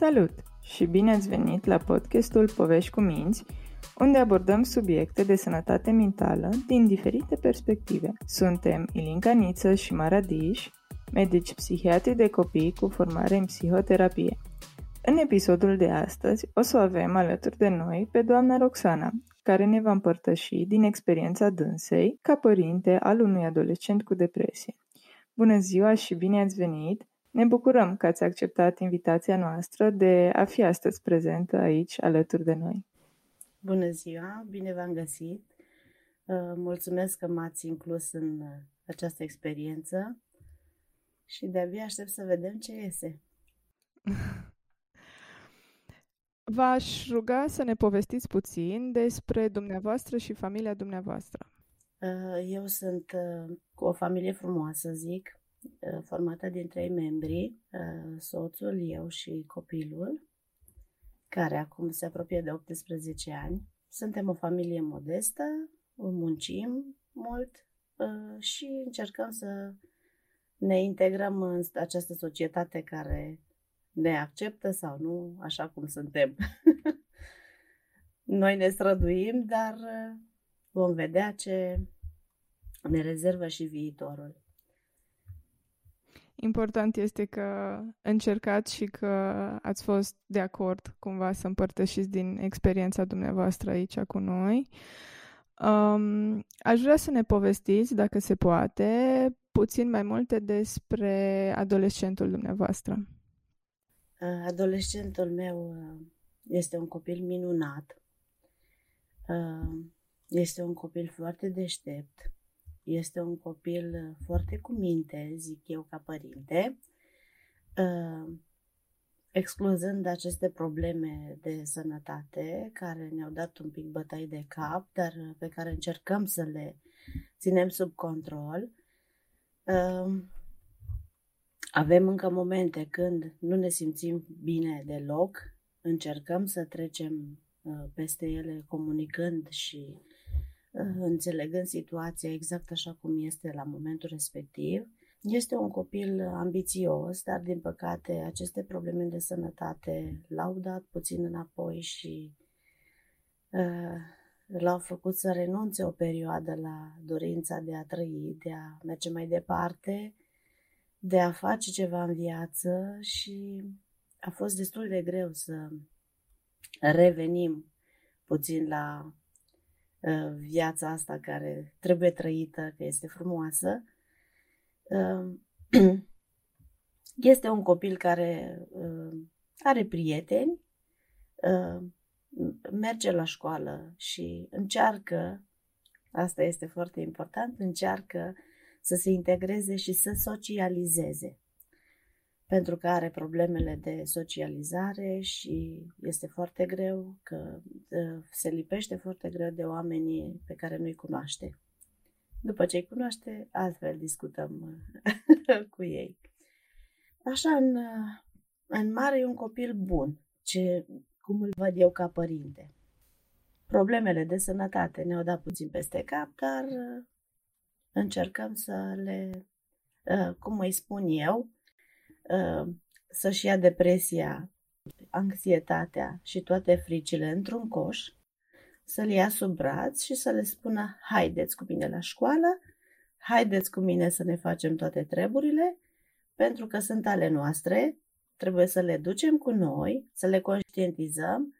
Salut și bine ați venit la podcastul Povești cu Minți, unde abordăm subiecte de sănătate mentală din diferite perspective. Suntem Ilinca Niță și Mara Diș, medici psihiatri de copii cu formare în psihoterapie. În episodul de astăzi o să o avem alături de noi pe doamna Roxana, care ne va împărtăși din experiența dânsei ca părinte al unui adolescent cu depresie. Bună ziua și bine ați venit! Ne bucurăm că ați acceptat invitația noastră de a fi astăzi prezentă aici alături de noi. Bună ziua, bine v-am găsit. Uh, mulțumesc că m-ați inclus în uh, această experiență și de-abia aștept să vedem ce iese. V-aș ruga să ne povestiți puțin despre dumneavoastră și familia dumneavoastră. Uh, eu sunt cu o familie frumoasă, zic, formată din trei membri, soțul, eu și copilul care acum se apropie de 18 ani. Suntem o familie modestă, muncim mult uh, și încercăm să ne integrăm în această societate care ne acceptă sau nu, așa cum suntem. Noi ne străduim, dar uh, vom vedea ce ne rezervă și viitorul. Important este că încercați și că ați fost de acord cumva să împărtășiți din experiența dumneavoastră aici cu noi. Um, aș vrea să ne povestiți, dacă se poate, puțin mai multe despre adolescentul dumneavoastră. Adolescentul meu uh, este un copil minunat. Uh, este un copil foarte deștept este un copil foarte cu minte, zic eu, ca părinte, uh, excluzând aceste probleme de sănătate care ne-au dat un pic bătai de cap, dar pe care încercăm să le ținem sub control. Uh, avem încă momente când nu ne simțim bine deloc, încercăm să trecem uh, peste ele comunicând și înțelegând situația exact așa cum este la momentul respectiv. Este un copil ambițios, dar din păcate aceste probleme de sănătate l-au dat puțin înapoi și uh, l-au făcut să renunțe o perioadă la dorința de a trăi, de a merge mai departe, de a face ceva în viață și a fost destul de greu să revenim puțin la Uh, viața asta care trebuie trăită, că este frumoasă. Uh, este un copil care uh, are prieteni, merge la școală și încearcă, asta este foarte important, încearcă să se integreze și să socializeze pentru că are problemele de socializare și este foarte greu, că ă, se lipește foarte greu de oamenii pe care nu-i cunoaște. După ce îi cunoaște, altfel discutăm cu ei. Așa, în, în mare e un copil bun, ce, cum îl văd eu ca părinte. Problemele de sănătate ne-au dat puțin peste cap, dar ă, încercăm să le, ă, cum îi spun eu, Uh, să-și ia depresia, anxietatea și toate fricile într-un coș, să-l ia sub braț și să le spună haideți cu mine la școală, haideți cu mine să ne facem toate treburile, pentru că sunt ale noastre, trebuie să le ducem cu noi, să le conștientizăm,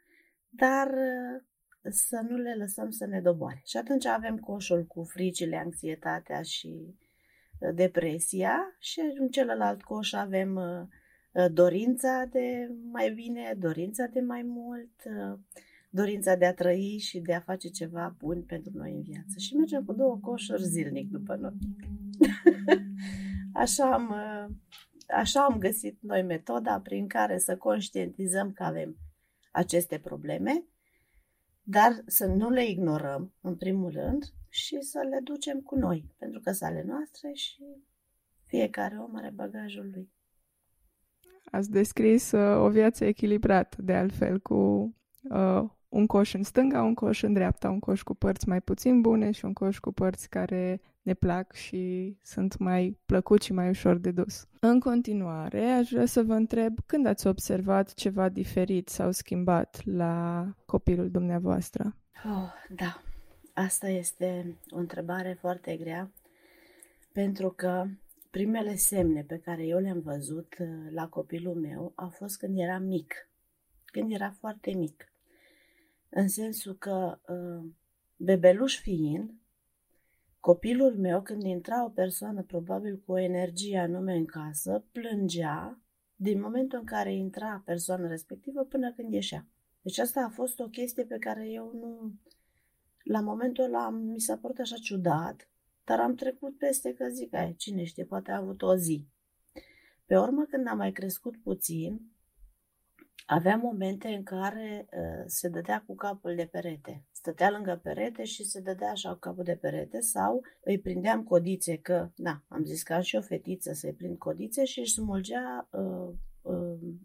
dar uh, să nu le lăsăm să ne doboare. Și atunci avem coșul cu fricile, anxietatea și depresia și în celălalt coș avem uh, uh, dorința de mai bine, dorința de mai mult, uh, dorința de a trăi și de a face ceva bun pentru noi în viață. Și mergem cu două coșuri zilnic după noi. așa, am, așa am găsit noi metoda prin care să conștientizăm că avem aceste probleme, dar să nu le ignorăm, în primul rând, și să le ducem cu noi, pentru că sunt ale noastre și fiecare om are bagajul lui. Ați descris uh, o viață echilibrată, de altfel, cu uh, un coș în stânga, un coș în dreapta, un coș cu părți mai puțin bune și un coș cu părți care ne plac și sunt mai plăcuți și mai ușor de dus. În continuare, aș vrea să vă întreb când ați observat ceva diferit sau schimbat la copilul dumneavoastră? Oh, da, asta este o întrebare foarte grea, pentru că primele semne pe care eu le-am văzut uh, la copilul meu au fost când era mic, când era foarte mic. În sensul că, uh, bebeluș fiind, copilul meu, când intra o persoană probabil cu o energie anume în casă, plângea din momentul în care intra persoana respectivă până când ieșea. Deci asta a fost o chestie pe care eu nu... La momentul ăla mi s-a părut așa ciudat, dar am trecut peste că zic, ai, cine știe, poate a avut o zi. Pe urmă, când am mai crescut puțin, avea momente în care uh, se dădea cu capul de perete. Stătea lângă perete și se dădea așa cu capul de perete sau îi prindeam codițe, că, da, am zis că am și o fetiță să-i prind codițe și își smulgea uh, uh,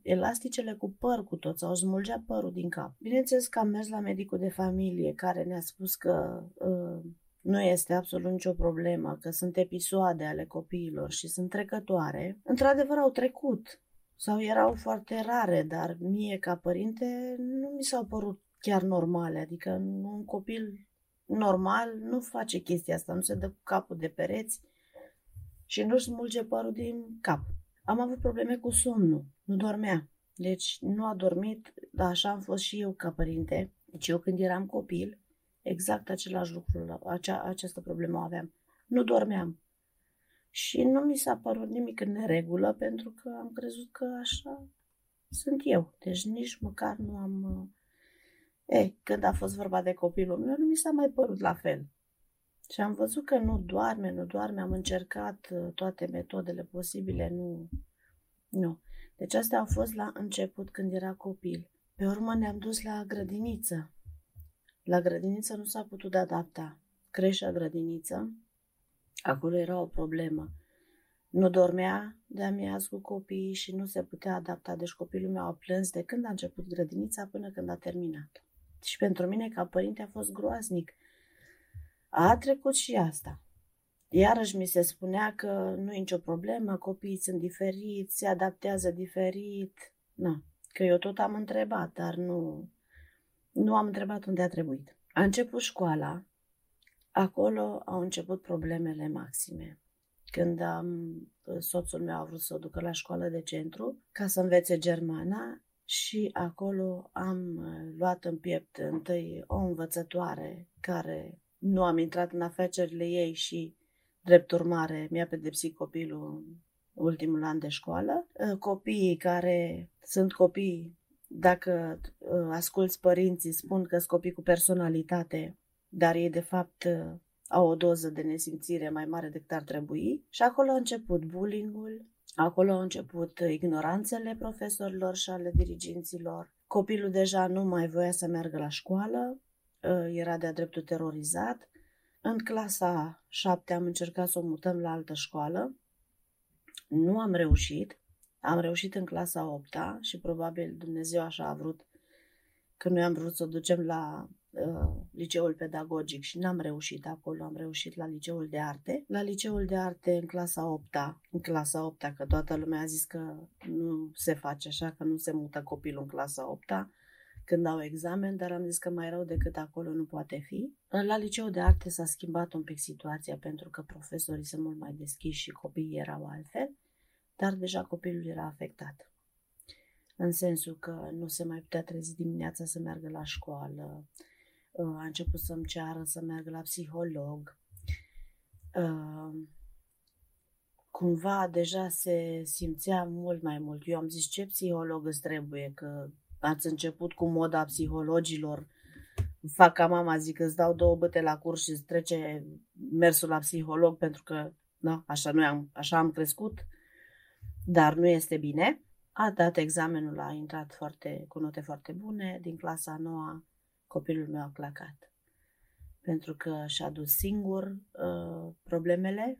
elasticele cu păr cu tot sau smulgea părul din cap. Bineînțeles că am mers la medicul de familie care ne-a spus că uh, nu este absolut nicio problemă, că sunt episoade ale copiilor și sunt trecătoare. Într-adevăr au trecut sau erau foarte rare, dar mie ca părinte nu mi s-au părut chiar normale, adică un copil normal nu face chestia asta, nu se dă cu capul de pereți și nu-și smulge părul din cap. Am avut probleme cu somnul, nu dormea. Deci nu a dormit, dar așa am fost și eu ca părinte. Deci eu când eram copil, exact același lucru, acea, această problemă aveam. Nu dormeam. Și nu mi s-a părut nimic în neregulă pentru că am crezut că așa sunt eu. Deci nici măcar nu am... Ei, când a fost vorba de copilul meu, nu mi s-a mai părut la fel. Și am văzut că nu doarme, nu doarme, am încercat uh, toate metodele posibile, nu... Nu. Deci astea au fost la început când era copil. Pe urmă ne-am dus la grădiniță. La grădiniță nu s-a putut adapta. Creșa grădiniță, acolo era o problemă. Nu dormea de amiaz cu copiii și nu se putea adapta. Deci copilul meu a plâns de când a început grădinița până când a terminat. Și pentru mine, ca părinte, a fost groaznic. A trecut și asta. Iarăși mi se spunea că nu e nicio problemă, copiii sunt diferiți, se adaptează diferit. Na, că eu tot am întrebat, dar nu, nu am întrebat unde a trebuit. A început școala, acolo au început problemele maxime. Când am, soțul meu a vrut să o ducă la școală de centru ca să învețe germana și acolo am uh, luat în piept întâi o învățătoare care nu am intrat în afacerile ei și, drept urmare, mi-a pedepsit copilul ultimul an de școală. Uh, copiii care sunt copii dacă uh, asculți părinții, spun că sunt copii cu personalitate, dar ei de fapt uh, au o doză de nesimțire mai mare decât ar trebui. Și acolo a început bullying-ul, acolo a început ignoranțele profesorilor și ale diriginților. Copilul deja nu mai voia să meargă la școală, uh, era de-a dreptul terorizat. În clasa 7 am încercat să o mutăm la altă școală. Nu am reușit. Am reușit în clasa 8 și probabil Dumnezeu așa a vrut că noi am vrut să o ducem la uh, liceul pedagogic și n-am reușit acolo, am reușit la liceul de arte. La liceul de arte în clasa 8 în clasa 8 că toată lumea a zis că nu se face așa, că nu se mută copilul în clasa 8 când au examen, dar am zis că mai rău decât acolo nu poate fi. La liceu de arte s-a schimbat un pic situația pentru că profesorii sunt mult mai deschiși și copiii erau altfel dar deja copilul era afectat. În sensul că nu se mai putea trezi dimineața să meargă la școală, uh, a început să-mi ceară să meargă la psiholog. Uh, cumva deja se simțea mult mai mult. Eu am zis, ce psiholog îți trebuie? Că ați început cu moda psihologilor. Fac ca mama, zic, îți dau două băte la curs și îți trece mersul la psiholog pentru că, da, așa, noi am, așa am crescut dar nu este bine. A dat examenul, a intrat foarte, cu note foarte bune. Din clasa noua, copilul meu a clacat. Pentru că și-a dus singur uh, problemele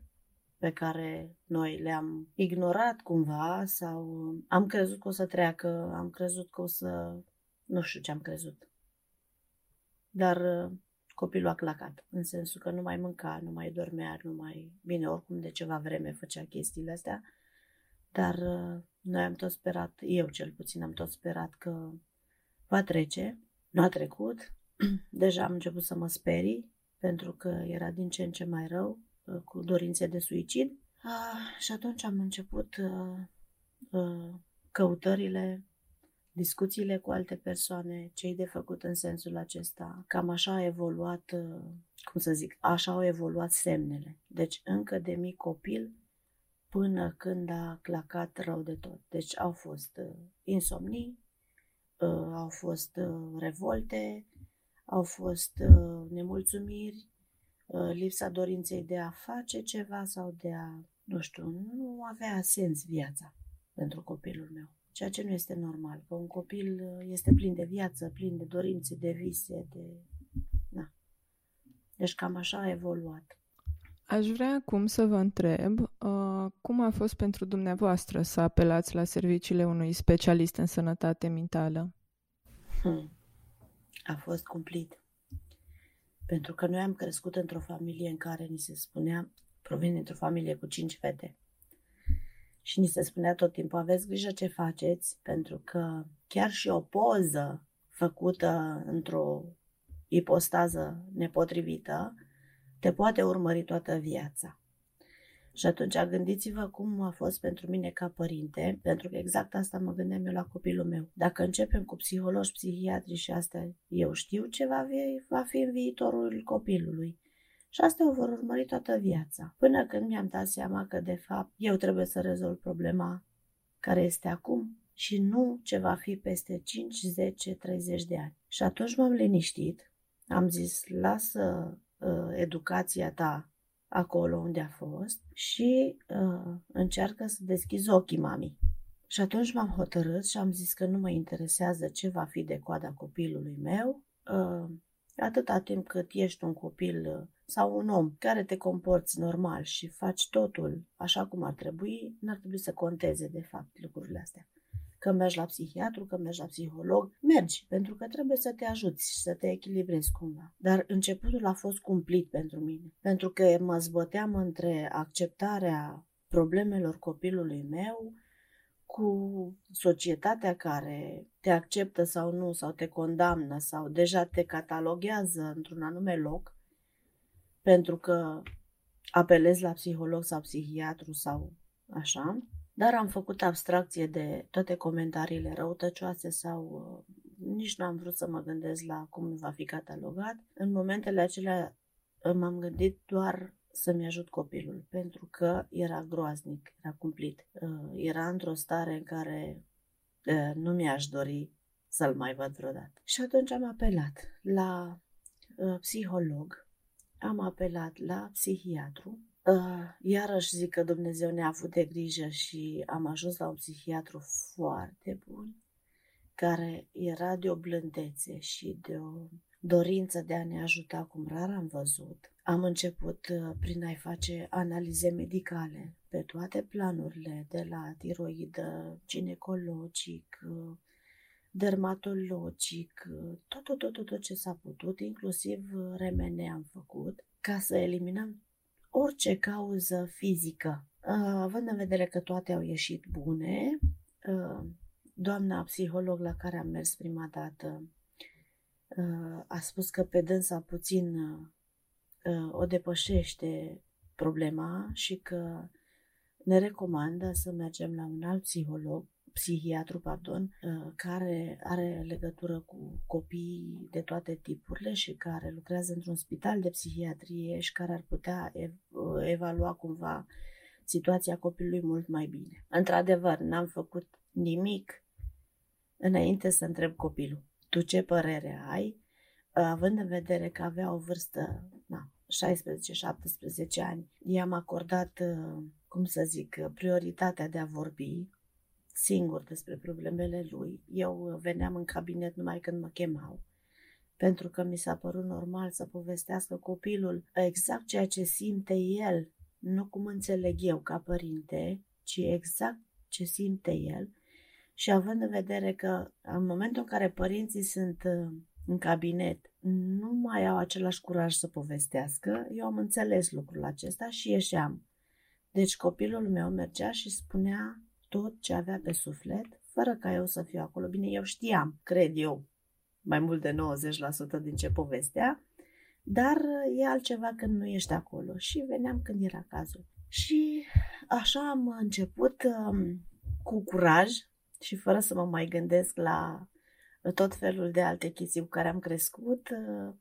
pe care noi le-am ignorat cumva sau am crezut că o să treacă, am crezut că o să... Nu știu ce am crezut. dar uh, copilul a clacat, în sensul că nu mai mânca, nu mai dormea, nu mai... Bine, oricum de ceva vreme făcea chestiile astea, dar uh, noi am tot sperat, eu cel puțin am tot sperat că va trece. Nu a trecut, deja am început să mă sperii, pentru că era din ce în ce mai rău, uh, cu dorințe de suicid. Ah, și atunci am început uh, uh, căutările, discuțiile cu alte persoane, cei de făcut în sensul acesta. Cam așa a evoluat, uh, cum să zic, așa au evoluat semnele. Deci încă de mic copil până când a clacat rău de tot. Deci au fost uh, insomnii, uh, au fost uh, revolte, au fost uh, nemulțumiri, uh, lipsa dorinței de a face ceva sau de a, nu știu, nu avea sens viața pentru copilul meu. Ceea ce nu este normal, că un copil uh, este plin de viață, plin de dorințe, de vise, de... Na. Deci cam așa a evoluat. Aș vrea acum să vă întreb uh, cum a fost pentru dumneavoastră să apelați la serviciile unui specialist în sănătate mentală? Hmm. A fost cumplit. Pentru că noi am crescut într-o familie în care ni se spunea, provin dintr-o familie cu cinci fete, și ni se spunea tot timpul, aveți grijă ce faceți, pentru că chiar și o poză făcută într-o ipostază nepotrivită te poate urmări toată viața. Și atunci gândiți-vă cum a fost pentru mine ca părinte, pentru că exact asta mă gândeam eu la copilul meu. Dacă începem cu psihologi, psihiatri și astea, eu știu ce va fi, va fi în viitorul copilului. Și asta o vor urmări toată viața. Până când mi-am dat seama că, de fapt, eu trebuie să rezolv problema care este acum și nu ce va fi peste 5, 10, 30 de ani. Și atunci m-am liniștit, am zis, lasă uh, educația ta acolo unde a fost și uh, încearcă să deschizi ochii mami. Și atunci m-am hotărât și am zis că nu mă interesează ce va fi de coada copilului meu, uh, atâta timp cât ești un copil uh, sau un om care te comporți normal și faci totul așa cum ar trebui, n-ar trebui să conteze de fapt lucrurile astea că mergi la psihiatru, că mergi la psiholog, mergi, pentru că trebuie să te ajuți și să te echilibrezi cumva. Dar începutul a fost cumplit pentru mine, pentru că mă zbăteam între acceptarea problemelor copilului meu cu societatea care te acceptă sau nu, sau te condamnă, sau deja te cataloghează într-un anume loc, pentru că apelezi la psiholog sau psihiatru sau așa, dar am făcut abstracție de toate comentariile răutăcioase sau uh, nici nu am vrut să mă gândesc la cum va fi catalogat. În momentele acelea uh, m-am gândit doar să-mi ajut copilul, pentru că era groaznic, era cumplit. Uh, era într-o stare în care nu mi-aș dori să-l mai văd vreodată. Și atunci am apelat la psiholog, am apelat la psihiatru, Uh, iarăși zic că Dumnezeu ne-a avut de grijă și am ajuns la un psihiatru foarte bun, care era de o blândețe și de o dorință de a ne ajuta cum rar am văzut. Am început uh, prin a-i face analize medicale pe toate planurile, de la tiroidă, ginecologic, uh, dermatologic, tot, tot, tot, tot ce s-a putut, inclusiv remene am făcut, ca să eliminăm orice cauză fizică. Având în vedere că toate au ieșit bune, doamna psiholog la care am mers prima dată a spus că pe dânsa puțin o depășește problema și că ne recomandă să mergem la un alt psiholog psihiatru, pardon, uh, care are legătură cu copii de toate tipurile și care lucrează într-un spital de psihiatrie și care ar putea uh, evalua cumva situația copilului mult mai bine. Într-adevăr, n-am făcut nimic înainte să întreb copilul. Tu ce părere ai? Având în vedere că avea o vârstă na, 16-17 ani, i-am acordat, uh, cum să zic, prioritatea de a vorbi singur despre problemele lui. Eu veneam în cabinet numai când mă chemau, pentru că mi s-a părut normal să povestească copilul exact ceea ce simte el, nu cum înțeleg eu ca părinte, ci exact ce simte el. Și având în vedere că în momentul în care părinții sunt uh, în cabinet nu mai au același curaj să povestească, eu am înțeles lucrul acesta și ieșeam. Deci copilul meu mergea și spunea tot ce avea pe suflet, fără ca eu să fiu acolo. Bine, eu știam, cred eu, mai mult de 90% din ce povestea, dar e altceva când nu ești acolo și veneam când era cazul. Și așa am început um, cu curaj și fără să mă mai gândesc la tot felul de alte chestii cu care am crescut, uh,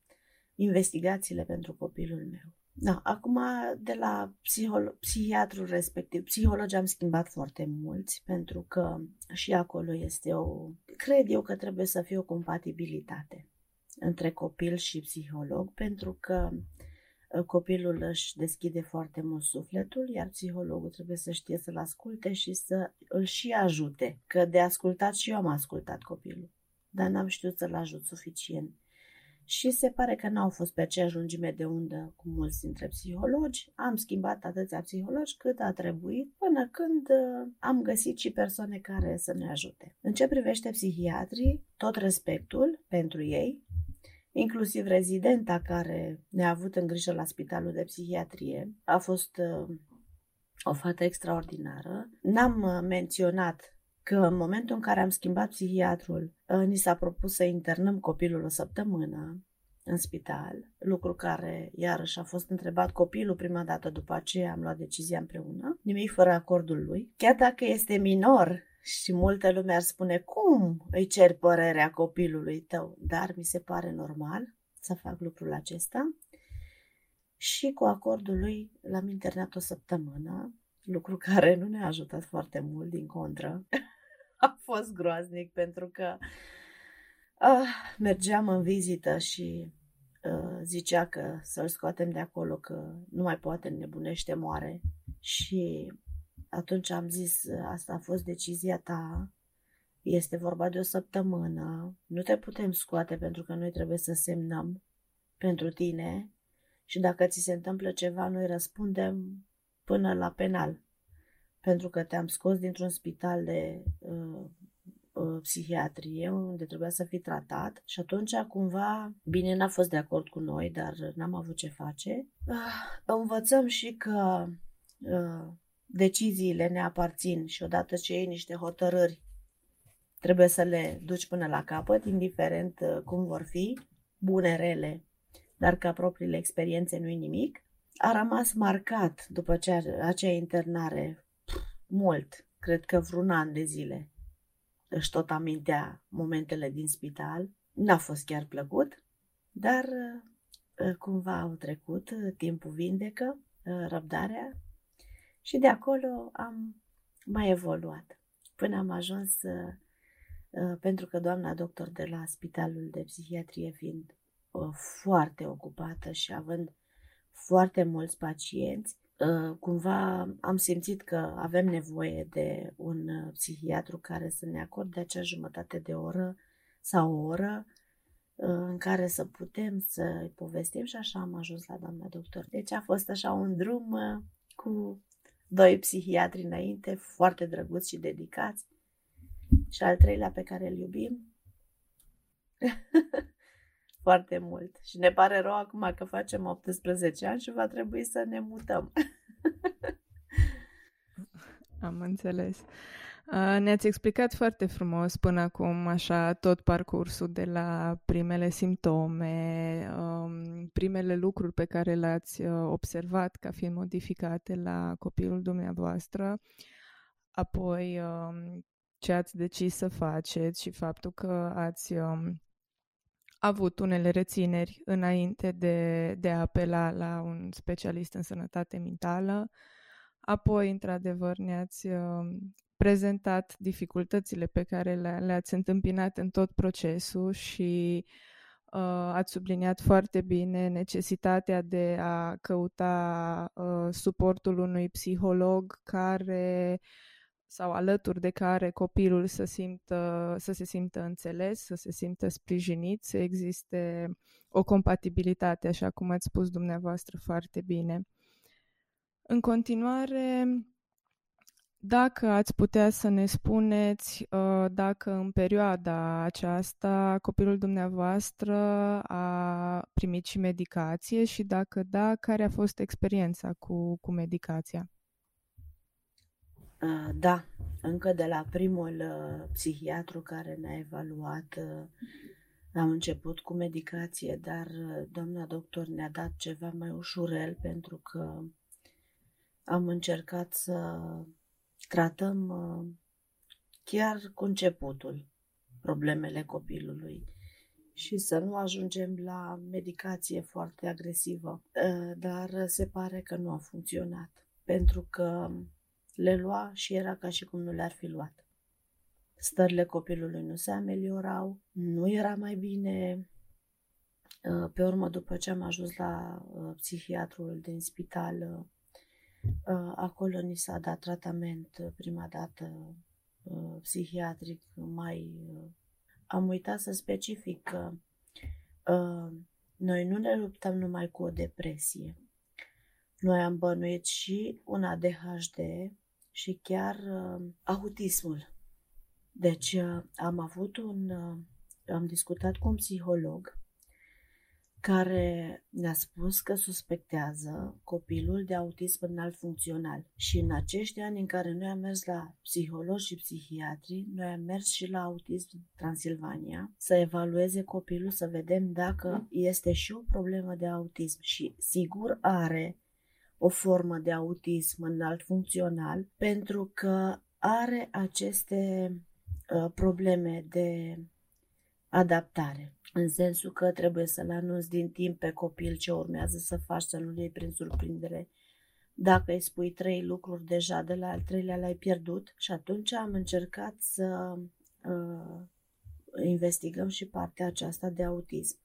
investigațiile pentru copilul meu. Da, acum de la psiholo- psihiatrul respectiv, psihologii am schimbat foarte mulți pentru că și acolo este o... Cred eu că trebuie să fie o compatibilitate între copil și psiholog pentru că uh, copilul își deschide foarte mult sufletul, iar psihologul trebuie să știe să-l asculte și să îl și ajute. Că de ascultat și eu am ascultat copilul, dar n-am știut să-l ajut suficient și se pare că n-au fost pe aceeași lungime de undă cu mulți dintre psihologi. Am schimbat atâția psihologi cât a trebuit până când uh, am găsit și persoane care să ne ajute. În ce privește psihiatrii, tot respectul pentru ei, inclusiv rezidenta care ne-a avut în grijă la spitalul de psihiatrie, a fost uh, o fată extraordinară. N-am uh, menționat că în momentul în care am schimbat psihiatrul, ă, ni s-a propus să internăm copilul o săptămână în spital, lucru care iarăși a fost întrebat copilul prima dată, după aceea am luat decizia împreună, nimic fără acordul lui. Chiar dacă este minor și multă lume ar spune cum îi cer părerea copilului tău, dar mi se pare normal să fac lucrul acesta. Și cu acordul lui l-am internat o săptămână, lucru care nu ne-a ajutat foarte mult, din contră. a fost groaznic pentru că uh, mergeam în vizită și uh, zicea că să-l scoatem de acolo, că nu mai poate, nebunește, moare. Și atunci am zis, asta a fost decizia ta, este vorba de o săptămână, nu te putem scoate pentru că noi trebuie să semnăm pentru tine și dacă ți se întâmplă ceva, noi răspundem până la penal pentru că te-am scos dintr-un spital de uh, uh, psihiatrie unde trebuia să fii tratat și atunci cumva, bine, n-a fost de acord cu noi, dar n-am avut ce face. Uh, învățăm și că uh, deciziile ne aparțin și odată ce iei niște hotărâri trebuie să le duci până la capăt, indiferent uh, cum vor fi, bune, rele, dar ca propriile experiențe nu-i nimic. A rămas marcat după acea, acea internare mult, cred că vreun an de zile. Își tot amintea momentele din spital. N-a fost chiar plăcut, dar uh, cumva au trecut, uh, timpul vindecă, uh, răbdarea și de acolo am mai evoluat până am ajuns pentru că doamna doctor de la Spitalul de Psihiatrie fiind foarte ocupată și având foarte mulți pacienți, Ă, cumva am simțit că avem nevoie de un ă, psihiatru care să ne acorde acea jumătate de oră sau o oră ă, în care să putem să povestim și așa am ajuns la doamna doctor. Deci a fost așa un drum cu doi psihiatri înainte, foarte drăguți și dedicați și al treilea pe care îl iubim. foarte mult. Și ne pare rău acum că facem 18 ani și va trebui să ne mutăm. Am înțeles. Ne-ați explicat foarte frumos până acum, așa, tot parcursul de la primele simptome, um, primele lucruri pe care le-ați uh, observat ca fiind modificate la copilul dumneavoastră, apoi um, ce ați decis să faceți și faptul că ați um, avut unele rețineri înainte de, de a apela la un specialist în sănătate mentală. Apoi, într-adevăr, ne-ați uh, prezentat dificultățile pe care le, le-ați întâmpinat în tot procesul și uh, ați subliniat foarte bine necesitatea de a căuta uh, suportul unui psiholog care uh, sau alături de care copilul să, simtă, să se simtă înțeles, să se simtă sprijinit, să existe o compatibilitate, așa cum ați spus dumneavoastră foarte bine. În continuare, Dacă ați putea să ne spuneți uh, dacă în perioada aceasta copilul dumneavoastră a primit și medicație și dacă da, care a fost experiența cu, cu medicația? Uh, da, încă de la primul uh, psihiatru care ne-a evaluat am început cu medicație, dar doamna doctor ne-a dat ceva mai ușurel pentru că am încercat să tratăm uh, chiar cu începutul problemele copilului și să nu ajungem la medicație foarte agresivă. Uh, dar se pare că nu a funcționat, pentru că le lua și era ca și cum nu le-ar fi luat. Stările copilului nu se ameliorau, nu era mai bine. Uh, pe urmă, după ce am ajuns la psihiatrul din spital, Uh, acolo ni s-a dat tratament uh, prima dată uh, psihiatric mai... Am uitat să specific că noi nu ne luptăm numai cu o depresie. Noi am bănuit și un ADHD și chiar autismul. Deci am avut un... Am discutat cu un psiholog care ne-a spus că suspectează copilul de autism înalt funcțional. Și în acești ani în care noi am mers la psihologi și psihiatri, noi am mers și la Autism Transilvania să evalueze copilul, să vedem dacă este și o problemă de autism. Și sigur are o formă de autism înalt funcțional pentru că are aceste uh, probleme de adaptare în sensul că trebuie să-l anunți din timp pe copil ce urmează să faci, să nu-l iei prin surprindere. Dacă îi spui trei lucruri deja, de la al treilea l-ai pierdut și atunci am încercat să uh, investigăm și partea aceasta de autism.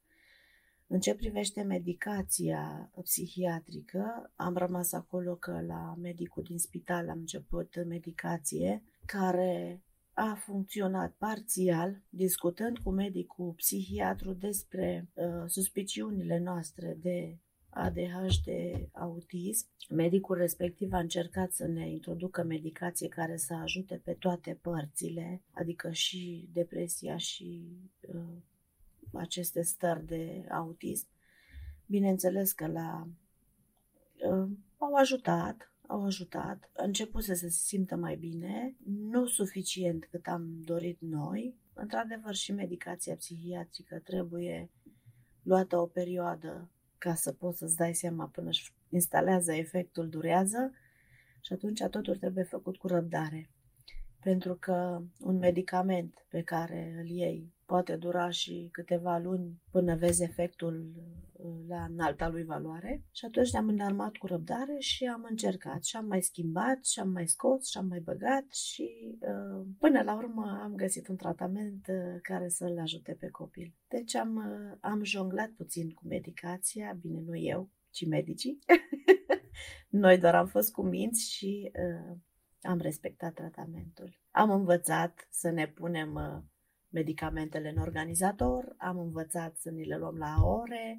În ce privește medicația psihiatrică, am rămas acolo că la medicul din spital am început medicație care a funcționat parțial, discutând cu medicul psihiatru despre uh, suspiciunile noastre de ADHD, autism. Medicul respectiv a încercat să ne introducă medicație care să ajute pe toate părțile, adică și depresia și uh, aceste stări de autism. Bineînțeles că la uh, au ajutat, au ajutat. A început să se simtă mai bine, nu suficient cât am dorit noi. Într-adevăr, și medicația psihiatrică trebuie luată o perioadă ca să poți să-ți dai seama până își instalează efectul, durează și atunci totul trebuie făcut cu răbdare. Pentru că un medicament pe care îl iei poate dura și câteva luni până vezi efectul uh, la înalta lui valoare. Și atunci ne-am înarmat cu răbdare și am încercat și am mai schimbat și am mai scos și am mai băgat și uh, până la urmă am găsit un tratament uh, care să-l ajute pe copil. Deci am, am jonglat puțin cu medicația, bine, nu eu, ci medicii. Noi doar am fost cu minți și uh, am respectat tratamentul. Am învățat să ne punem medicamentele în organizator, am învățat să ni le luăm la ore,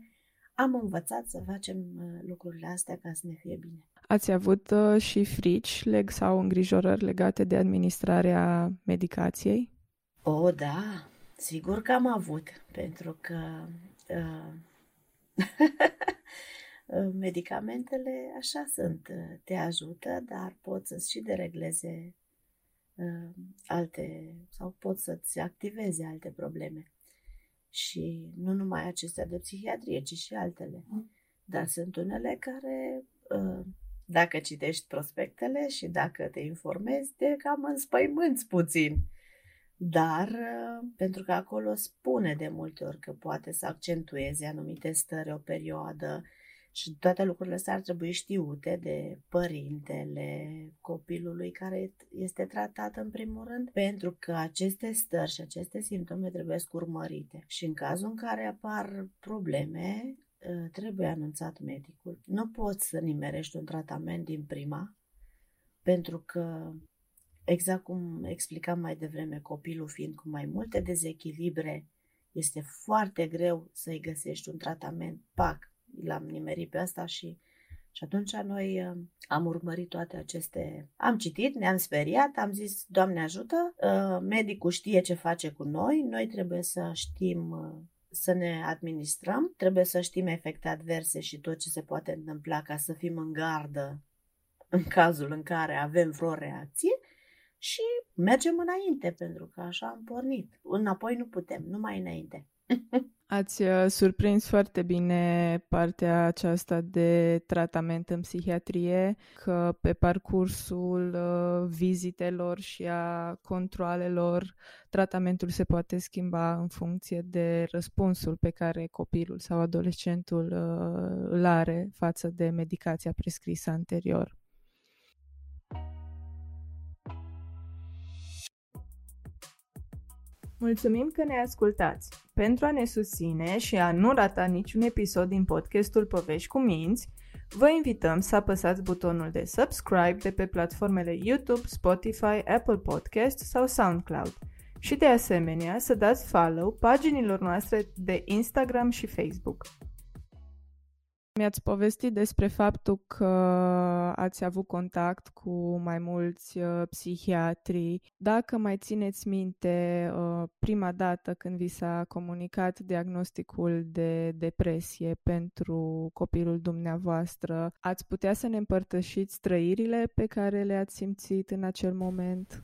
am învățat să facem uh, lucrurile astea ca să ne fie bine. Ați avut uh, și frici leg sau îngrijorări legate de administrarea medicației? O, da, sigur că am avut, pentru că uh, medicamentele așa sunt, te ajută, dar pot să-ți și deregleze uh, alte sau pot să-ți activeze alte probleme. Și nu numai acestea de psihiatrie, ci și altele. Dar sunt unele care, uh, dacă citești prospectele și dacă te informezi, te cam înspăimânți puțin. Dar, uh, pentru că acolo spune de multe ori că poate să accentueze anumite stări o perioadă, și toate lucrurile astea ar trebui știute de părintele copilului care este tratat în primul rând, pentru că aceste stări și aceste simptome trebuie urmărite. Și în cazul în care apar probleme, ă, trebuie anunțat medicul. Nu poți să nimerești un tratament din prima, pentru că, exact cum explicam mai devreme, copilul fiind cu mai multe dezechilibre, este foarte greu să-i găsești un tratament, pac, l-am nimerit pe asta și, Și atunci noi uh, am urmărit toate aceste... Am citit, ne-am speriat, am zis, Doamne ajută, uh, medicul știe ce face cu noi, noi trebuie să știm uh, să ne administrăm, trebuie să știm efecte adverse și tot ce se poate întâmpla ca să fim în gardă în cazul în care avem vreo reacție și mergem înainte, pentru că așa am pornit. Înapoi nu putem, numai înainte. Ați uh, surprins foarte bine partea aceasta de tratament în psihiatrie, că pe parcursul uh, vizitelor și a controalelor, tratamentul se poate schimba în funcție de răspunsul pe care copilul sau adolescentul uh, îl are față de medicația prescrisă anterior. Mulțumim că ne ascultați! Pentru a ne susține și a nu rata niciun episod din podcastul Povești cu Minți, vă invităm să apăsați butonul de subscribe de pe platformele YouTube, Spotify, Apple Podcast sau SoundCloud și de asemenea să dați follow paginilor noastre de Instagram și Facebook. Mi-ați povestit despre faptul că ați avut contact cu mai mulți uh, psihiatri. Dacă mai țineți minte uh, prima dată când vi s-a comunicat diagnosticul de depresie pentru copilul dumneavoastră, ați putea să ne împărtășiți trăirile pe care le-ați simțit în acel moment?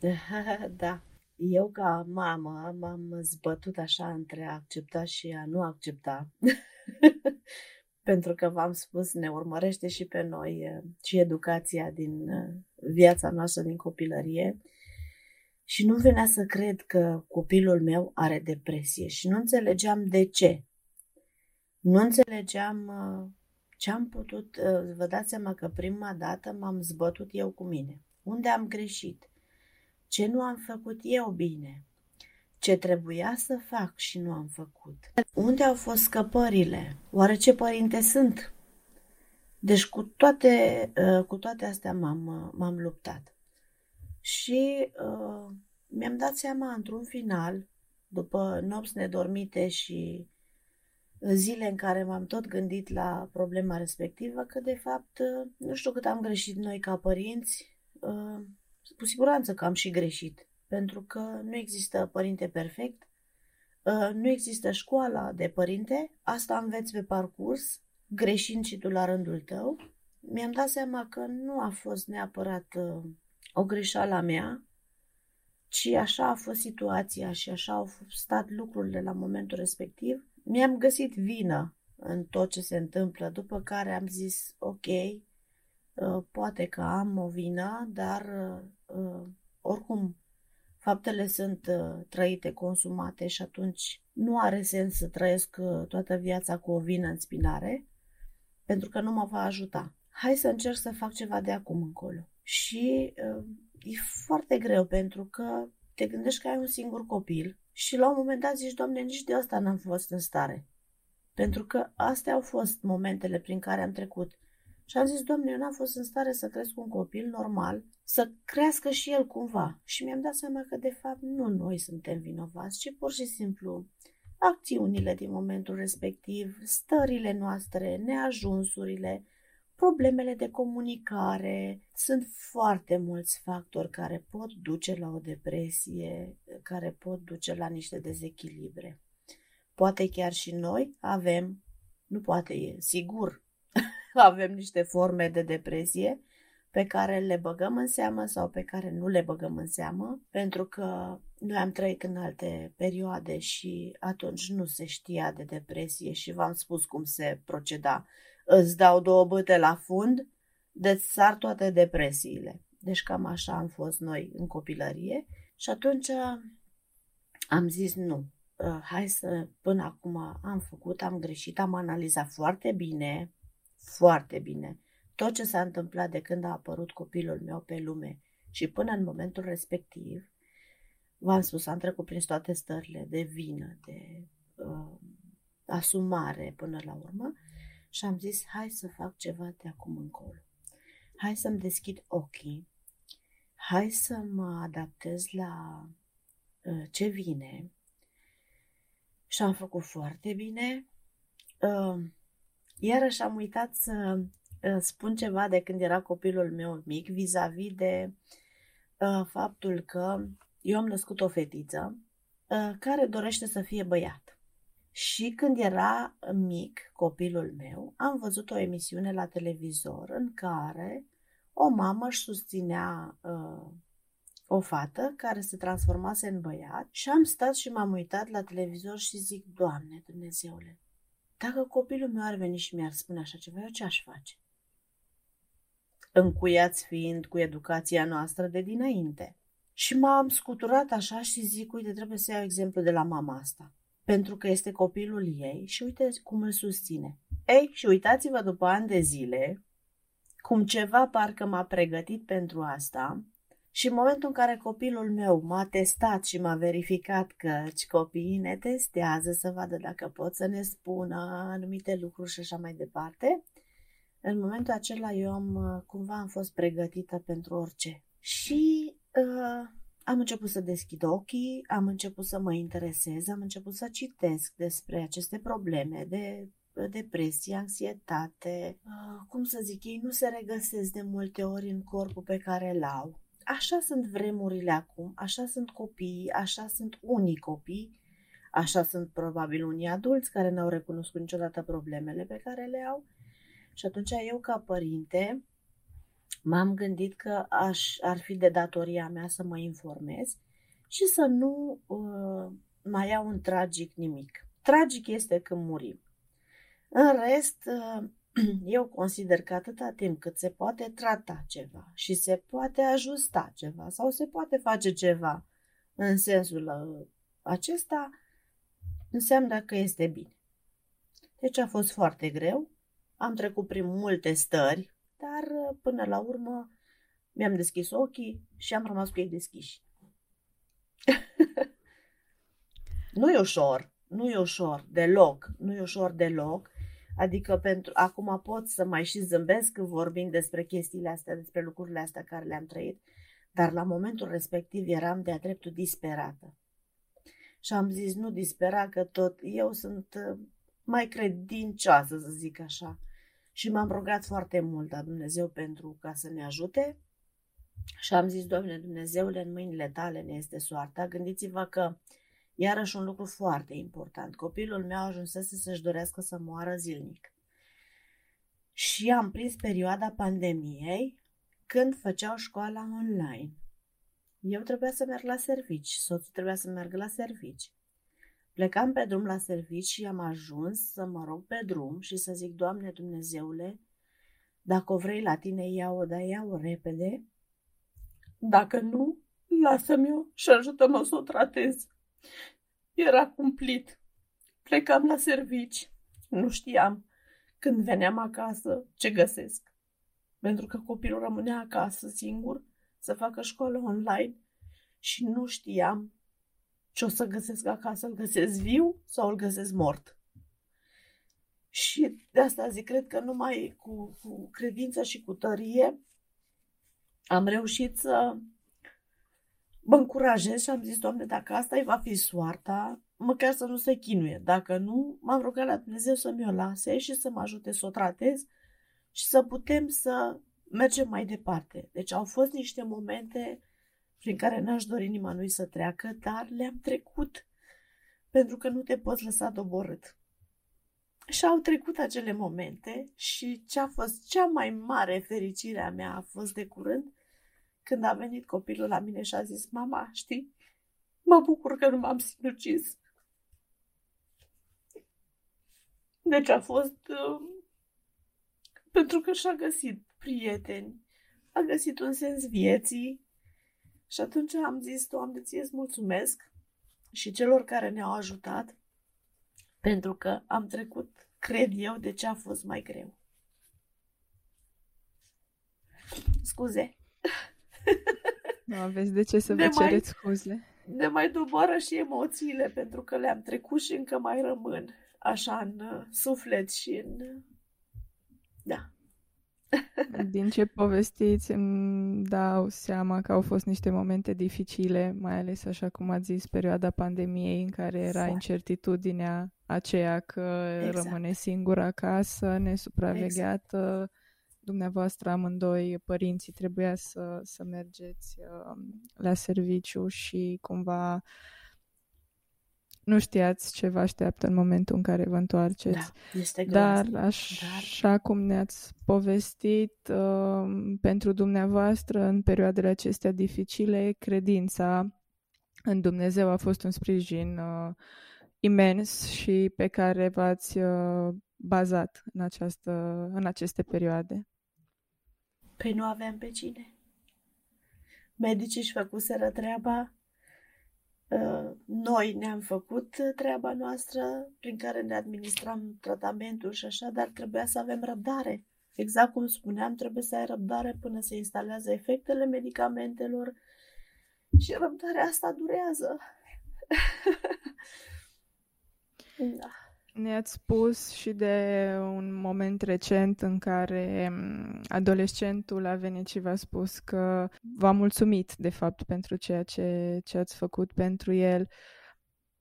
Da. Eu ca mamă m-am zbătut așa între a accepta și a nu accepta. Pentru că v-am spus, ne urmărește și pe noi și educația din viața noastră din copilărie. Și nu venea să cred că copilul meu are depresie și nu înțelegeam de ce. Nu înțelegeam ce am putut, vă dați seama că prima dată m-am zbătut eu cu mine. Unde am greșit? Ce nu am făcut eu bine? ce trebuia să fac și nu am făcut. Unde au fost scăpările? Oare ce părinte sunt? Deci cu toate, uh, cu toate astea m-am, uh, m-am luptat. Și uh, mi-am dat seama într-un final, după nopți nedormite și zile în care m-am tot gândit la problema respectivă, că de fapt uh, nu știu cât am greșit noi ca părinți, uh, cu siguranță că am și greșit pentru că nu există părinte perfect, uh, nu există școala de părinte, asta înveți pe parcurs, greșind și tu la rândul tău. Mi-am dat seama că nu a fost neapărat uh, o greșeală a mea, ci așa a fost situația și așa au stat lucrurile la momentul respectiv. Mi-am găsit vină în tot ce se întâmplă, după care am zis, ok, uh, poate că am o vină, dar oricum faptele sunt uh, trăite, consumate și atunci nu are sens să trăiesc uh, toată viața cu o vină în spinare, pentru că nu mă va ajuta. Hai să încerc să fac ceva de acum încolo. Și uh, e foarte greu pentru că te gândești că ai un singur copil și la un moment dat zici, Doamne, nici de asta n-am fost în stare. Pentru că astea au fost momentele prin care am trecut. Și am zis, Doamne, eu n-am fost în stare să cresc un copil normal, să crească și el cumva. Și mi-am dat seama că, de fapt, nu noi suntem vinovați, ci pur și simplu acțiunile din momentul respectiv, stările noastre, neajunsurile, problemele de comunicare. Sunt foarte mulți factori care pot duce la o depresie, care pot duce la niște dezechilibre. Poate chiar și noi avem, nu poate e, sigur, avem niște forme de depresie pe care le băgăm în seamă sau pe care nu le băgăm în seamă, pentru că noi am trăit în alte perioade și atunci nu se știa de depresie și v-am spus cum se proceda. Îți dau două băte la fund, de sar toate depresiile. Deci cam așa am fost noi în copilărie și atunci am zis nu, hai să, până acum am făcut, am greșit, am analizat foarte bine foarte bine tot ce s-a întâmplat de când a apărut copilul meu pe lume și până în momentul respectiv, v-am spus, am trecut prin toate stările de vină, de uh, asumare până la urmă și am zis, hai să fac ceva de acum încolo. Hai să-mi deschid ochii, hai să mă adaptez la uh, ce vine și am făcut foarte bine. Uh, iarăși am uitat să uh, spun ceva de când era copilul meu mic vis-a-vis de uh, faptul că eu am născut o fetiță uh, care dorește să fie băiat. Și când era mic copilul meu, am văzut o emisiune la televizor în care o mamă își susținea uh, o fată care se transformase în băiat și am stat și m-am uitat la televizor și zic, Doamne Dumnezeule, dacă copilul meu ar veni și mi-ar spune așa ceva, eu ce aș face? Încuiați fiind cu educația noastră de dinainte. Și m-am scuturat așa și zic, uite, trebuie să iau exemplu de la mama asta. Pentru că este copilul ei și uite cum îl susține. Ei, și uitați-vă după ani de zile, cum ceva parcă m-a pregătit pentru asta, și în momentul în care copilul meu m-a testat și m-a verificat că copiii ne testează să vadă dacă pot să ne spună anumite lucruri și așa mai departe, în momentul acela eu am, cumva am fost pregătită pentru orice. Și uh, am început să deschid ochii, am început să mă interesez, am început să citesc despre aceste probleme de depresie, anxietate, uh, cum să zic, ei nu se regăsesc de multe ori în corpul pe care îl au așa sunt vremurile acum, așa sunt copiii, așa sunt unii copii, așa sunt probabil unii adulți care n-au recunoscut niciodată problemele pe care le au. Și atunci eu, ca părinte, m-am gândit că aș, ar fi de datoria mea să mă informez și să nu uh, mai iau un tragic nimic. Tragic este când murim. În rest, uh, eu consider că atâta timp cât se poate trata ceva și se poate ajusta ceva sau se poate face ceva în sensul uh, acesta, înseamnă că este bine. Deci a fost foarte greu, am trecut prin multe stări, dar uh, până la urmă mi-am deschis ochii și am rămas cu ei deschiși. nu e ușor, nu e ușor deloc, nu e ușor deloc Adică pentru acum pot să mai și zâmbesc când vorbim despre chestiile astea, despre lucrurile astea care le-am trăit, dar la momentul respectiv eram de-a dreptul disperată. Și am zis, nu dispera că tot eu sunt uh, mai credincioasă, să zic așa. Și m-am rugat foarte mult la Dumnezeu pentru ca să ne ajute și am zis, Doamne Dumnezeule, în mâinile tale ne este soarta. Gândiți-vă că Iarăși un lucru foarte important. Copilul meu ajunsese să-și dorească să moară zilnic. Și am prins perioada pandemiei când făceau școala online. Eu trebuia să merg la servici, soțul trebuia să meargă la servici. Plecam pe drum la servici și am ajuns să mă rog pe drum și să zic, Doamne Dumnezeule, dacă o vrei la tine, ia-o, dar ia-o repede. Dacă nu, lasă-mi-o și ajută-mă să o tratez. Era cumplit. Plecam la servici. Nu știam când veneam acasă ce găsesc. Pentru că copilul rămânea acasă singur să facă școală online și nu știam ce o să găsesc acasă. Îl găsesc viu sau îl găsesc mort. Și de asta zic, cred că numai cu, cu credință și cu tărie am reușit să mă încurajez și am zis, Doamne, dacă asta îi va fi soarta, măcar să nu se chinuie. Dacă nu, m-am rugat la Dumnezeu să mi-o lase și să mă ajute să o tratez și să putem să mergem mai departe. Deci au fost niște momente prin care n-aș dori nimănui să treacă, dar le-am trecut pentru că nu te poți lăsa doborât. Și au trecut acele momente și ce a fost cea mai mare fericire a mea a fost de curând când a venit copilul la mine și a zis, mama, știi, mă bucur că nu m-am sinucis. Deci a fost uh, pentru că și-a găsit prieteni, a găsit un sens vieții și atunci am zis, Doamne, ție îți mulțumesc și celor care ne-au ajutat pentru că am trecut, cred eu, de ce a fost mai greu. Scuze. Nu aveți de ce să vă cereți scuze. Ne mai doboară și emoțiile pentru că le-am trecut și încă mai rămân așa în uh, suflet și în... Uh, da. Din ce povestiți îmi dau seama că au fost niște momente dificile, mai ales așa cum ați zis, perioada pandemiei în care era exact. incertitudinea aceea că exact. rămâne singur acasă, nesupravegheată. Exact. Dumneavoastră amândoi, părinții, trebuia să, să mergeți uh, la serviciu și cumva nu știați ce vă așteaptă în momentul în care vă întoarceți. Da, este Dar așa Dar... cum ne-ați povestit, uh, pentru dumneavoastră, în perioadele acestea dificile, credința în Dumnezeu a fost un sprijin uh, imens și pe care v-ați uh, bazat în, această, în aceste perioade. Păi nu aveam pe cine. Medicii își făcuseră treaba, uh, noi ne-am făcut treaba noastră prin care ne administram tratamentul și așa, dar trebuia să avem răbdare. Exact cum spuneam, trebuie să ai răbdare până se instalează efectele medicamentelor și răbdarea asta durează. Da. Ne-ați spus și de un moment recent în care mm, adolescentul a venit și v-a spus că v-a mulțumit, de fapt, pentru ceea ce, ce ați făcut pentru el.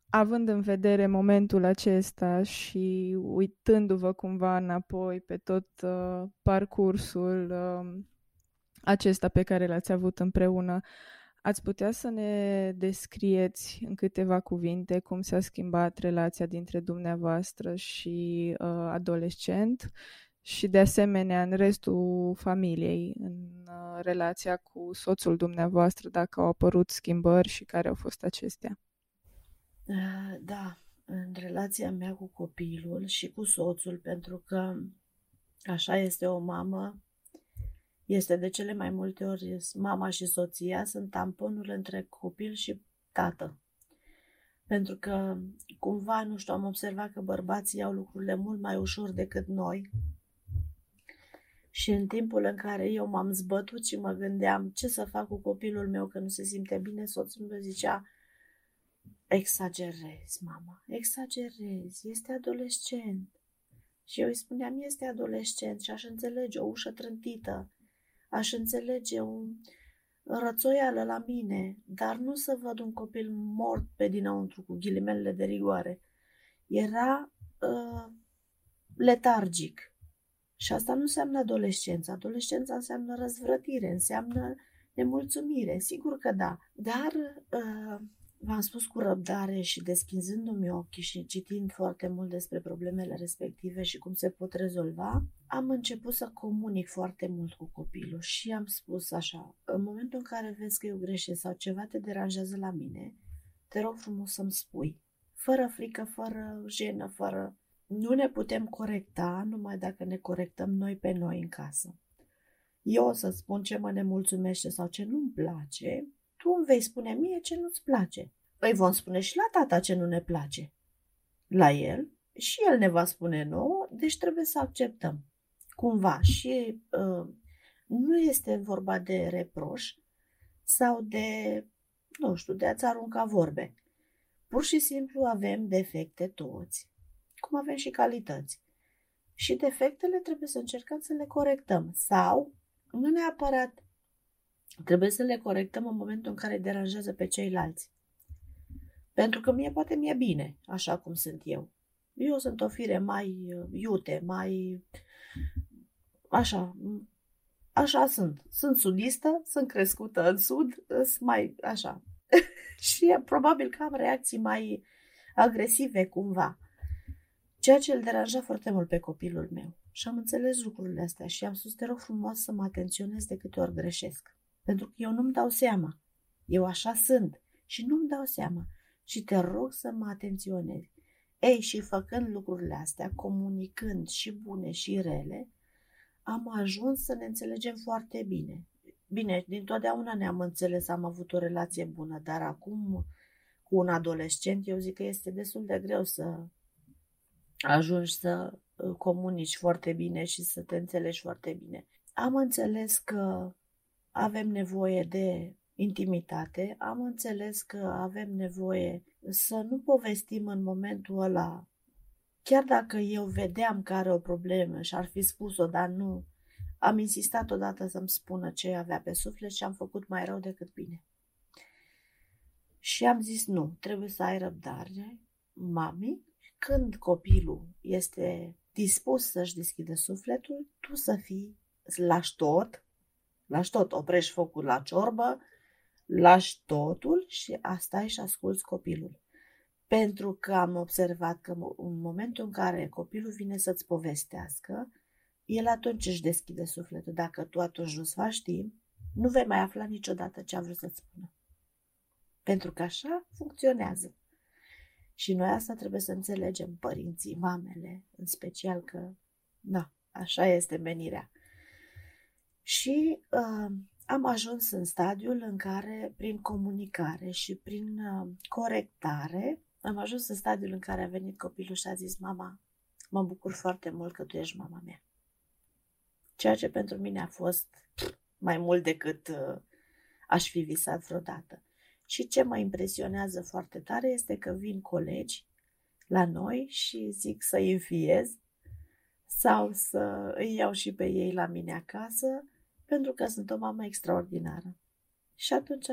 Având în vedere momentul acesta și uitându-vă cumva înapoi pe tot uh, parcursul uh, acesta pe care l-ați avut împreună, Ați putea să ne descrieți în câteva cuvinte cum s-a schimbat relația dintre dumneavoastră și uh, adolescent și de asemenea în restul familiei, în uh, relația cu soțul dumneavoastră, dacă au apărut schimbări și care au fost acestea? Uh, da, în relația mea cu copilul și cu soțul, pentru că așa este o mamă, este de cele mai multe ori mama și soția sunt tamponul între copil și tată. Pentru că cumva, nu știu, am observat că bărbații au lucrurile mult mai ușor decât noi. Și în timpul în care eu m-am zbătut și mă gândeam ce să fac cu copilul meu că nu se simte bine, soțul meu zicea, exagerezi, mama, exagerezi, este adolescent. Și eu îi spuneam, este adolescent și aș înțelege o ușă trântită, aș înțelege un rățoială la mine, dar nu să văd un copil mort pe dinăuntru cu ghilimelele de rigoare. Era uh, letargic. Și asta nu înseamnă adolescență. Adolescența înseamnă răzvrătire, înseamnă nemulțumire. Sigur că da. Dar uh, v-am spus cu răbdare și deschizându-mi ochii și citind foarte mult despre problemele respective și cum se pot rezolva, am început să comunic foarte mult cu copilul și am spus așa, în momentul în care vezi că eu greșesc sau ceva te deranjează la mine, te rog frumos să-mi spui, fără frică, fără jenă, fără... Nu ne putem corecta numai dacă ne corectăm noi pe noi în casă. Eu o să spun ce mă nemulțumește sau ce nu-mi place, tu îmi vei spune mie ce nu-ți place. Îi vom spune și la tata ce nu ne place. La el și el ne va spune nouă, deci trebuie să acceptăm. Cumva și uh, nu este vorba de reproș sau de, nu știu, de a-ți arunca vorbe. Pur și simplu avem defecte toți, cum avem și calități. Și defectele trebuie să încercăm să le corectăm sau, nu neapărat Trebuie să le corectăm în momentul în care deranjează pe ceilalți. Pentru că mie poate mi-e bine, așa cum sunt eu. Eu sunt o fire mai uh, iute, mai... Așa, așa sunt. Sunt sudistă, sunt crescută în sud, sunt mai așa. și probabil că am reacții mai agresive cumva. Ceea ce îl deranja foarte mult pe copilul meu. Și am înțeles lucrurile astea și am spus, te rog frumos să mă atenționez de câte ori greșesc. Pentru că eu nu-mi dau seama. Eu așa sunt și nu-mi dau seama. Și te rog să mă atenționezi. Ei, și făcând lucrurile astea, comunicând și bune și rele, am ajuns să ne înțelegem foarte bine. Bine, din totdeauna ne-am înțeles, am avut o relație bună, dar acum cu un adolescent, eu zic că este destul de greu să ajungi să uh, comunici foarte bine și să te înțelegi foarte bine. Am înțeles că avem nevoie de intimitate, am înțeles că avem nevoie să nu povestim în momentul ăla, chiar dacă eu vedeam că are o problemă și ar fi spus-o, dar nu, am insistat odată să-mi spună ce avea pe suflet și am făcut mai rău decât bine. Și am zis nu, trebuie să ai răbdare, mami, când copilul este dispus să-și deschidă sufletul, tu să fii, lași tot, lași tot, oprești focul la ciorbă, lași totul și asta și asculți copilul. Pentru că am observat că în momentul în care copilul vine să-ți povestească, el atunci își deschide sufletul. Dacă tu atunci nu-ți faci timp, nu vei mai afla niciodată ce a vrut să-ți spună. Pentru că așa funcționează. Și noi asta trebuie să înțelegem, părinții, mamele, în special că, da, așa este menirea. Și uh, am ajuns în stadiul în care, prin comunicare și prin uh, corectare, am ajuns în stadiul în care a venit copilul și a zis, mama, mă bucur foarte mult că tu ești mama mea. Ceea ce pentru mine a fost mai mult decât uh, aș fi visat vreodată. Și ce mă impresionează foarte tare este că vin colegi la noi și zic să-i înfiez sau să îi iau și pe ei la mine acasă pentru că sunt o mamă extraordinară. Și atunci,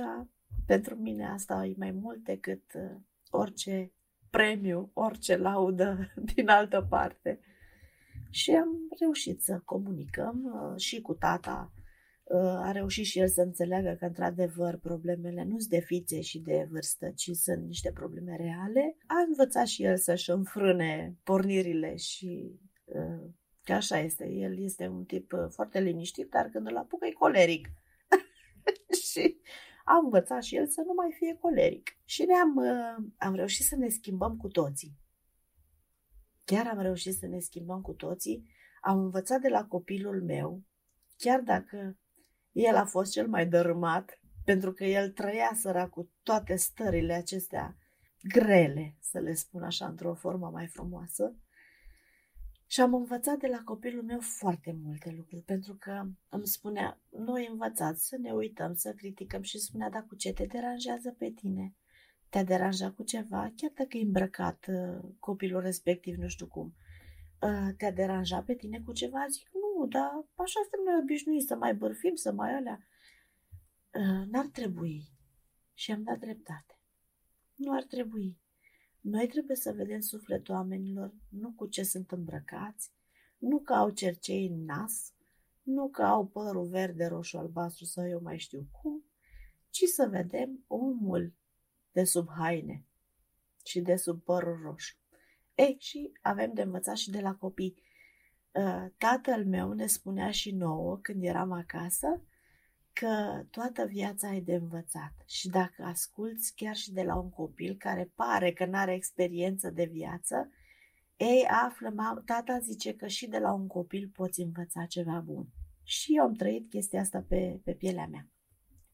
pentru mine asta e mai mult decât uh, orice premiu, orice laudă din altă parte. Și am reușit să comunicăm uh, și cu tata. Uh, a reușit și el să înțeleagă că, într-adevăr, problemele nu sunt de fițe și de vârstă, ci sunt niște probleme reale. A învățat și el să-și înfrâne pornirile și că așa este. El este un tip foarte liniștit, dar când îl apucă e coleric. și am învățat și el să nu mai fie coleric. Și ne-am uh, am reușit să ne schimbăm cu toții. Chiar am reușit să ne schimbăm cu toții. Am învățat de la copilul meu, chiar dacă el a fost cel mai dărâmat, pentru că el trăia săra cu toate stările acestea grele, să le spun așa, într-o formă mai frumoasă. Și am învățat de la copilul meu foarte multe lucruri, pentru că îmi spunea, noi învățați să ne uităm, să criticăm și spunea, dar cu ce te deranjează pe tine? Te-a deranjat cu ceva, chiar dacă e îmbrăcat uh, copilul respectiv, nu știu cum. Uh, te-a deranjat pe tine cu ceva? Zic, nu, dar așa suntem noi obișnuiți să mai bărfim, să mai alea. Uh, n-ar trebui. Și am dat dreptate. Nu ar trebui. Noi trebuie să vedem sufletul oamenilor nu cu ce sunt îmbrăcați, nu că au cercei în nas, nu că au părul verde, roșu, albastru sau eu mai știu cum, ci să vedem omul de sub haine și de sub părul roșu. Ei, și avem de învățat și de la copii. Ă, tatăl meu ne spunea și nouă când eram acasă că toată viața ai de învățat și dacă asculți chiar și de la un copil care pare că nu are experiență de viață, ei află, mam, tata zice că și de la un copil poți învăța ceva bun. Și eu am trăit chestia asta pe, pe pielea mea.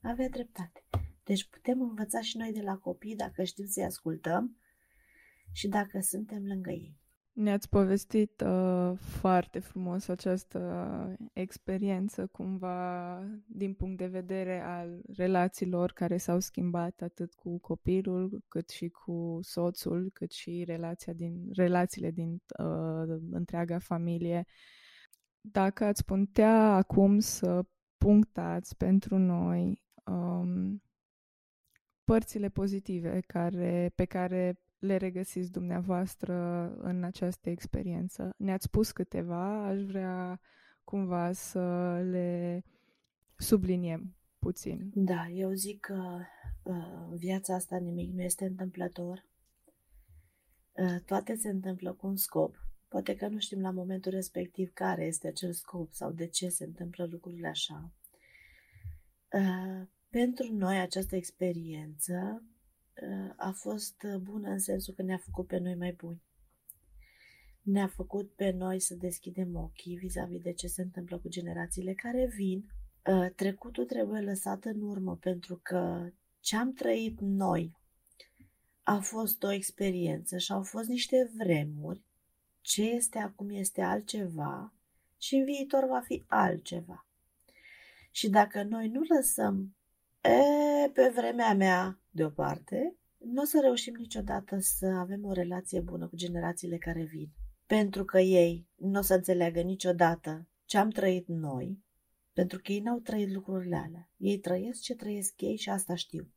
Avea dreptate. Deci putem învăța și noi de la copii dacă știm să-i ascultăm și dacă suntem lângă ei. Ne-ați povestit uh, foarte frumos această experiență, cumva, din punct de vedere al relațiilor care s-au schimbat atât cu copilul, cât și cu soțul, cât și relația din, relațiile din uh, întreaga familie. Dacă ați putea acum să punctați pentru noi um, părțile pozitive care, pe care le regăsiți dumneavoastră în această experiență? Ne-ați spus câteva, aș vrea cumva să le subliniem puțin. Da, eu zic că uh, viața asta nimic nu este întâmplător. Uh, toate se întâmplă cu un scop. Poate că nu știm la momentul respectiv care este acel scop sau de ce se întâmplă lucrurile așa. Uh, pentru noi această experiență a fost bună în sensul că ne-a făcut pe noi mai buni. Ne-a făcut pe noi să deschidem ochii vis-a-vis de ce se întâmplă cu generațiile care vin. Uh, trecutul trebuie lăsat în urmă pentru că ce am trăit noi a fost o experiență și au fost niște vremuri. Ce este acum este altceva și în viitor va fi altceva. Și dacă noi nu lăsăm E, pe vremea mea, deoparte, nu o să reușim niciodată să avem o relație bună cu generațiile care vin. Pentru că ei nu o să înțeleagă niciodată ce am trăit noi, pentru că ei n-au trăit lucrurile alea. Ei trăiesc ce trăiesc ei și asta știu.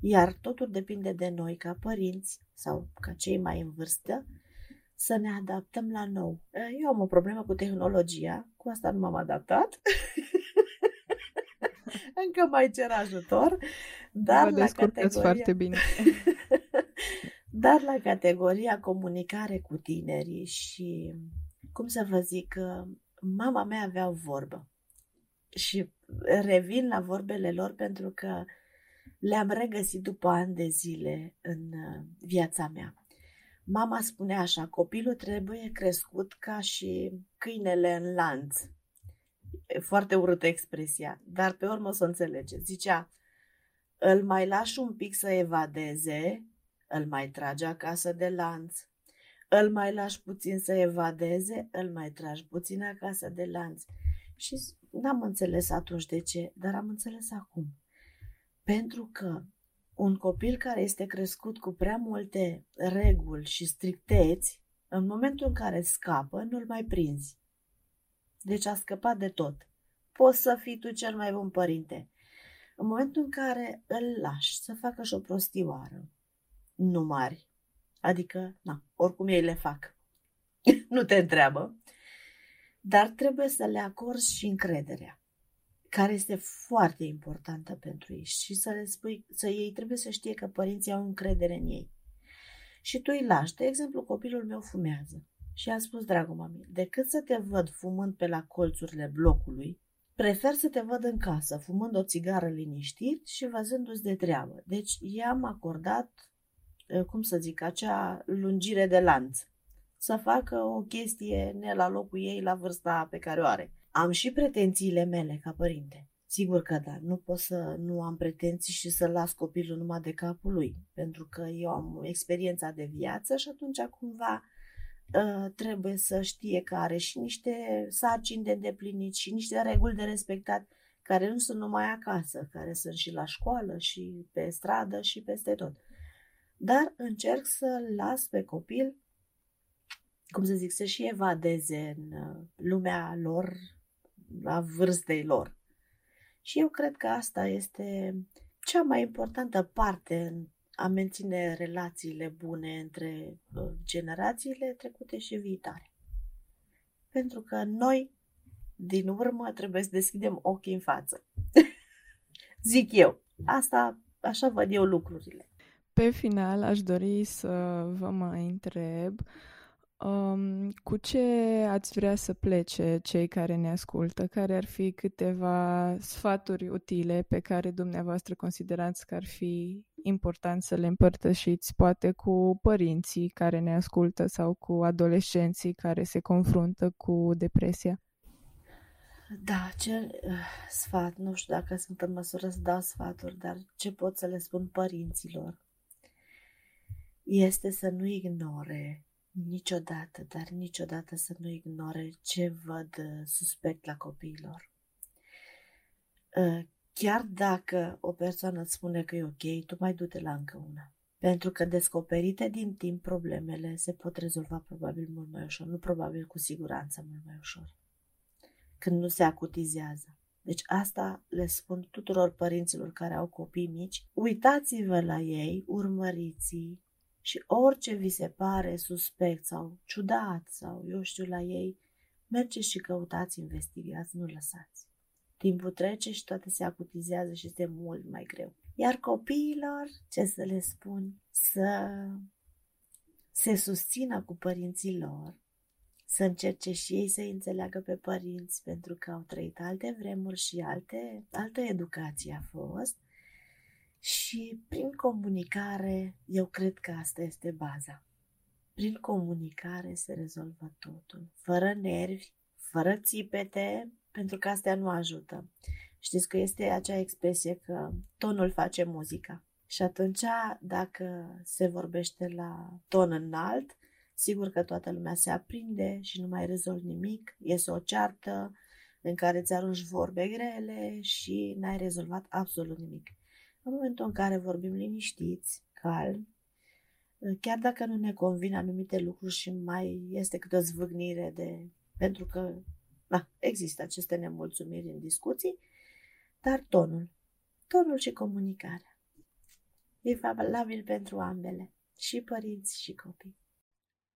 Iar totul depinde de noi ca părinți sau ca cei mai în vârstă să ne adaptăm la nou. Eu am o problemă cu tehnologia, cu asta nu m-am adaptat. Încă mai cer ajutor, dar Vă la categoria... foarte bine. dar la categoria comunicare cu tinerii și, cum să vă zic, mama mea avea o vorbă și revin la vorbele lor pentru că le-am regăsit după ani de zile în uh, viața mea. Mama spunea așa, copilul trebuie crescut ca și câinele în lanț. E foarte urâtă expresia, dar pe urmă o să înțelege. Zicea, îl mai lași un pic să evadeze, îl mai tragi acasă de lanț. Îl mai lași puțin să evadeze, îl mai tragi puțin acasă de lanț. Și n-am înțeles atunci de ce, dar am înțeles acum. Pentru că un copil care este crescut cu prea multe reguli și stricteți, în momentul în care scapă, nu-l mai prinzi. Deci a scăpat de tot. Poți să fii tu cel mai bun părinte. În momentul în care îl lași să facă și o prostioară, nu mari, adică, na, oricum ei le fac, nu te întreabă, dar trebuie să le acorzi și încrederea care este foarte importantă pentru ei și să le spui, să ei trebuie să știe că părinții au încredere în ei. Și tu îi lași. De exemplu, copilul meu fumează. Și a spus, dragul mami, decât să te văd fumând pe la colțurile blocului, prefer să te văd în casă, fumând o țigară liniștit și văzându-ți de treabă. Deci i-am acordat, eh, cum să zic, acea lungire de lanț. Să facă o chestie ne la locul ei la vârsta pe care o are. Am și pretențiile mele ca părinte. Sigur că da, nu pot să nu am pretenții și să las copilul numai de capul lui, pentru că eu am experiența de viață și atunci cumva ă, trebuie să știe că are și niște sarcini de îndeplinit și niște reguli de respectat care nu sunt numai acasă, care sunt și la școală și pe stradă și peste tot. Dar încerc să las pe copil, cum să zic, să și evadeze în ă, lumea lor la vârstei lor. Și eu cred că asta este cea mai importantă parte în a menține relațiile bune între uh, generațiile trecute și viitoare. Pentru că noi, din urmă, trebuie să deschidem ochii în față. Zic eu. Asta, așa văd eu lucrurile. Pe final, aș dori să vă mai întreb uh, Um, cu ce ați vrea să plece cei care ne ascultă? Care ar fi câteva sfaturi utile pe care dumneavoastră considerați că ar fi important să le împărtășiți, poate cu părinții care ne ascultă sau cu adolescenții care se confruntă cu depresia? Da, ce uh, sfat, nu știu dacă sunt în măsură să dau sfaturi, dar ce pot să le spun părinților este să nu ignore niciodată, dar niciodată să nu ignore ce văd uh, suspect la copiilor. Uh, chiar dacă o persoană îți spune că e ok, tu mai du-te la încă una. Pentru că descoperite din timp problemele se pot rezolva probabil mult mai ușor, nu probabil cu siguranță mult mai ușor, când nu se acutizează. Deci asta le spun tuturor părinților care au copii mici. Uitați-vă la ei, urmăriți și orice vi se pare suspect sau ciudat sau eu știu la ei, mergeți și căutați, investigați, nu lăsați. Timpul trece și toate se acutizează și este mult mai greu. Iar copiilor, ce să le spun, să se susțină cu părinții lor, să încerce și ei să înțeleagă pe părinți, pentru că au trăit alte vremuri și alte, altă educație a fost și prin comunicare, eu cred că asta este baza. Prin comunicare se rezolvă totul. Fără nervi, fără țipete, pentru că astea nu ajută. Știți că este acea expresie că tonul face muzica. Și atunci, dacă se vorbește la ton înalt, sigur că toată lumea se aprinde și nu mai rezolvi nimic, iese o ceartă în care îți arunci vorbe grele și n-ai rezolvat absolut nimic. În momentul în care vorbim liniștiți, calmi, chiar dacă nu ne convin anumite lucruri și mai este câte o zvâgnire de... pentru că Da, există aceste nemulțumiri în discuții, dar tonul, tonul și comunicarea e valabil pentru ambele, și părinți și copii.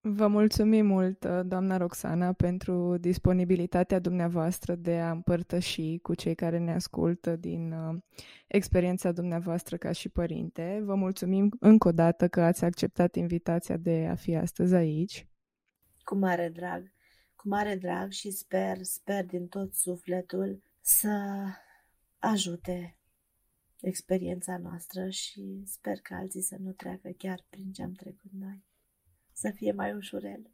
Vă mulțumim mult, doamna Roxana, pentru disponibilitatea dumneavoastră de a împărtăși cu cei care ne ascultă din uh, experiența dumneavoastră ca și părinte. Vă mulțumim încă o dată că ați acceptat invitația de a fi astăzi aici. Cu mare drag, cu mare drag și sper, sper din tot sufletul să ajute experiența noastră și sper că alții să nu treacă chiar prin ce am trecut noi să fie mai ușurel.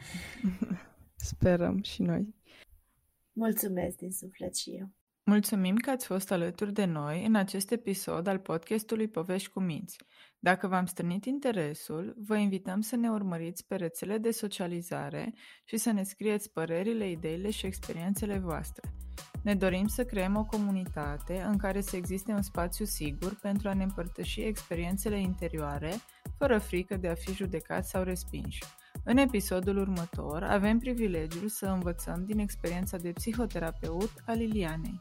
Sperăm și noi. Mulțumesc din suflet și eu. Mulțumim că ați fost alături de noi în acest episod al podcastului Povești cu Minți. Dacă v-am strânit interesul, vă invităm să ne urmăriți pe rețele de socializare și să ne scrieți părerile, ideile și experiențele voastre. Ne dorim să creăm o comunitate în care să existe un spațiu sigur pentru a ne împărtăși experiențele interioare, fără frică de a fi judecați sau respinși. În episodul următor avem privilegiul să învățăm din experiența de psihoterapeut a Lilianei.